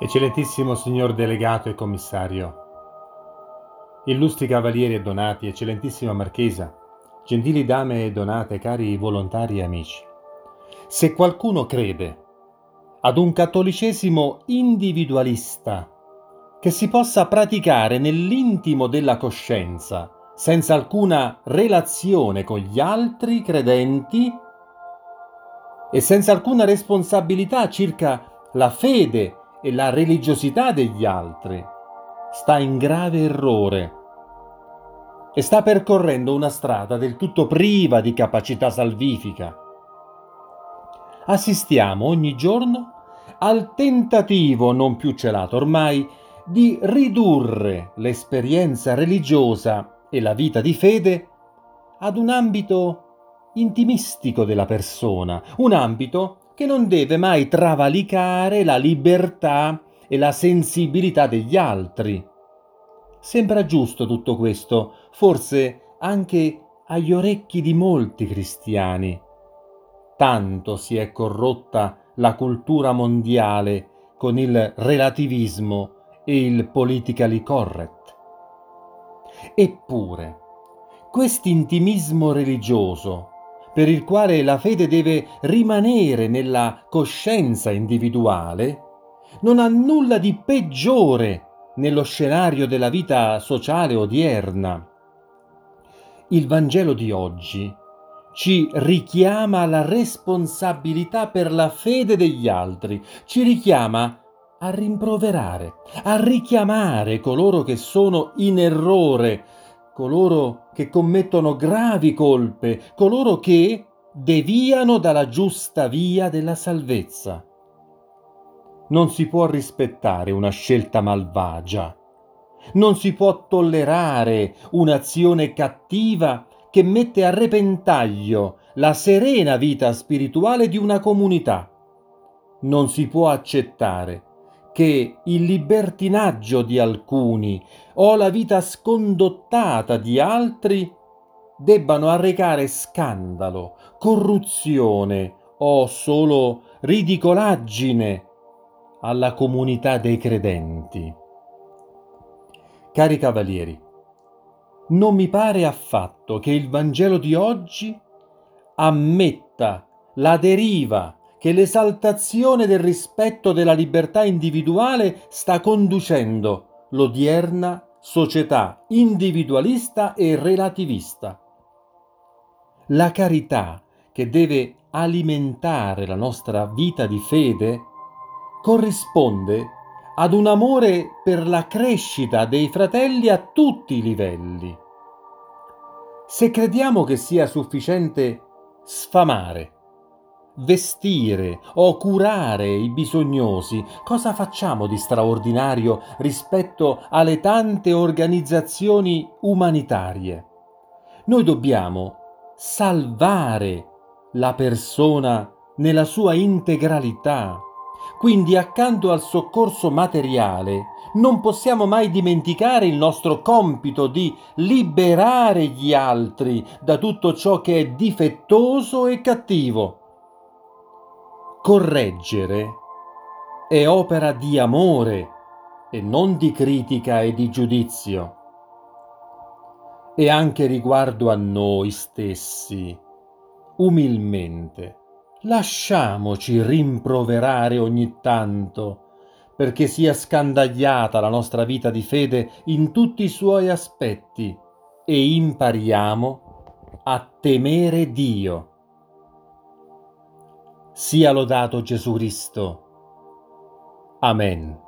Eccellentissimo signor delegato e commissario, illustri cavalieri e donati, eccellentissima marchesa, gentili dame e donate, cari volontari e amici. Se qualcuno crede ad un cattolicesimo individualista che si possa praticare nell'intimo della coscienza, senza alcuna relazione con gli altri credenti e senza alcuna responsabilità circa la fede e la religiosità degli altri, sta in grave errore e sta percorrendo una strada del tutto priva di capacità salvifica. Assistiamo ogni giorno al tentativo non più celato ormai di ridurre l'esperienza religiosa e la vita di fede ad un ambito intimistico della persona, un ambito che non deve mai travalicare la libertà e la sensibilità degli altri. Sembra giusto tutto questo, forse anche agli orecchi di molti cristiani. Tanto si è corrotta la cultura mondiale con il relativismo e il politically correct. Eppure, quest'intimismo religioso per il quale la fede deve rimanere nella coscienza individuale, non ha nulla di peggiore nello scenario della vita sociale odierna. Il Vangelo di oggi ci richiama alla responsabilità per la fede degli altri, ci richiama a rimproverare, a richiamare coloro che sono in errore, coloro che commettono gravi colpe, coloro che deviano dalla giusta via della salvezza. Non si può rispettare una scelta malvagia, non si può tollerare un'azione cattiva che mette a repentaglio la serena vita spirituale di una comunità. Non si può accettare che il libertinaggio di alcuni o la vita scondottata di altri debbano arrecare scandalo, corruzione o solo ridicolaggine alla comunità dei credenti. Cari cavalieri, non mi pare affatto che il Vangelo di oggi ammetta la deriva che l'esaltazione del rispetto della libertà individuale sta conducendo l'odierna società individualista e relativista. La carità che deve alimentare la nostra vita di fede corrisponde ad un amore per la crescita dei fratelli a tutti i livelli. Se crediamo che sia sufficiente sfamare, vestire o curare i bisognosi, cosa facciamo di straordinario rispetto alle tante organizzazioni umanitarie? Noi dobbiamo salvare la persona nella sua integralità. Quindi accanto al soccorso materiale non possiamo mai dimenticare il nostro compito di liberare gli altri da tutto ciò che è difettoso e cattivo correggere è opera di amore e non di critica e di giudizio. E anche riguardo a noi stessi, umilmente, lasciamoci rimproverare ogni tanto perché sia scandagliata la nostra vita di fede in tutti i suoi aspetti e impariamo a temere Dio. Sia lodato Gesù Cristo. Amen.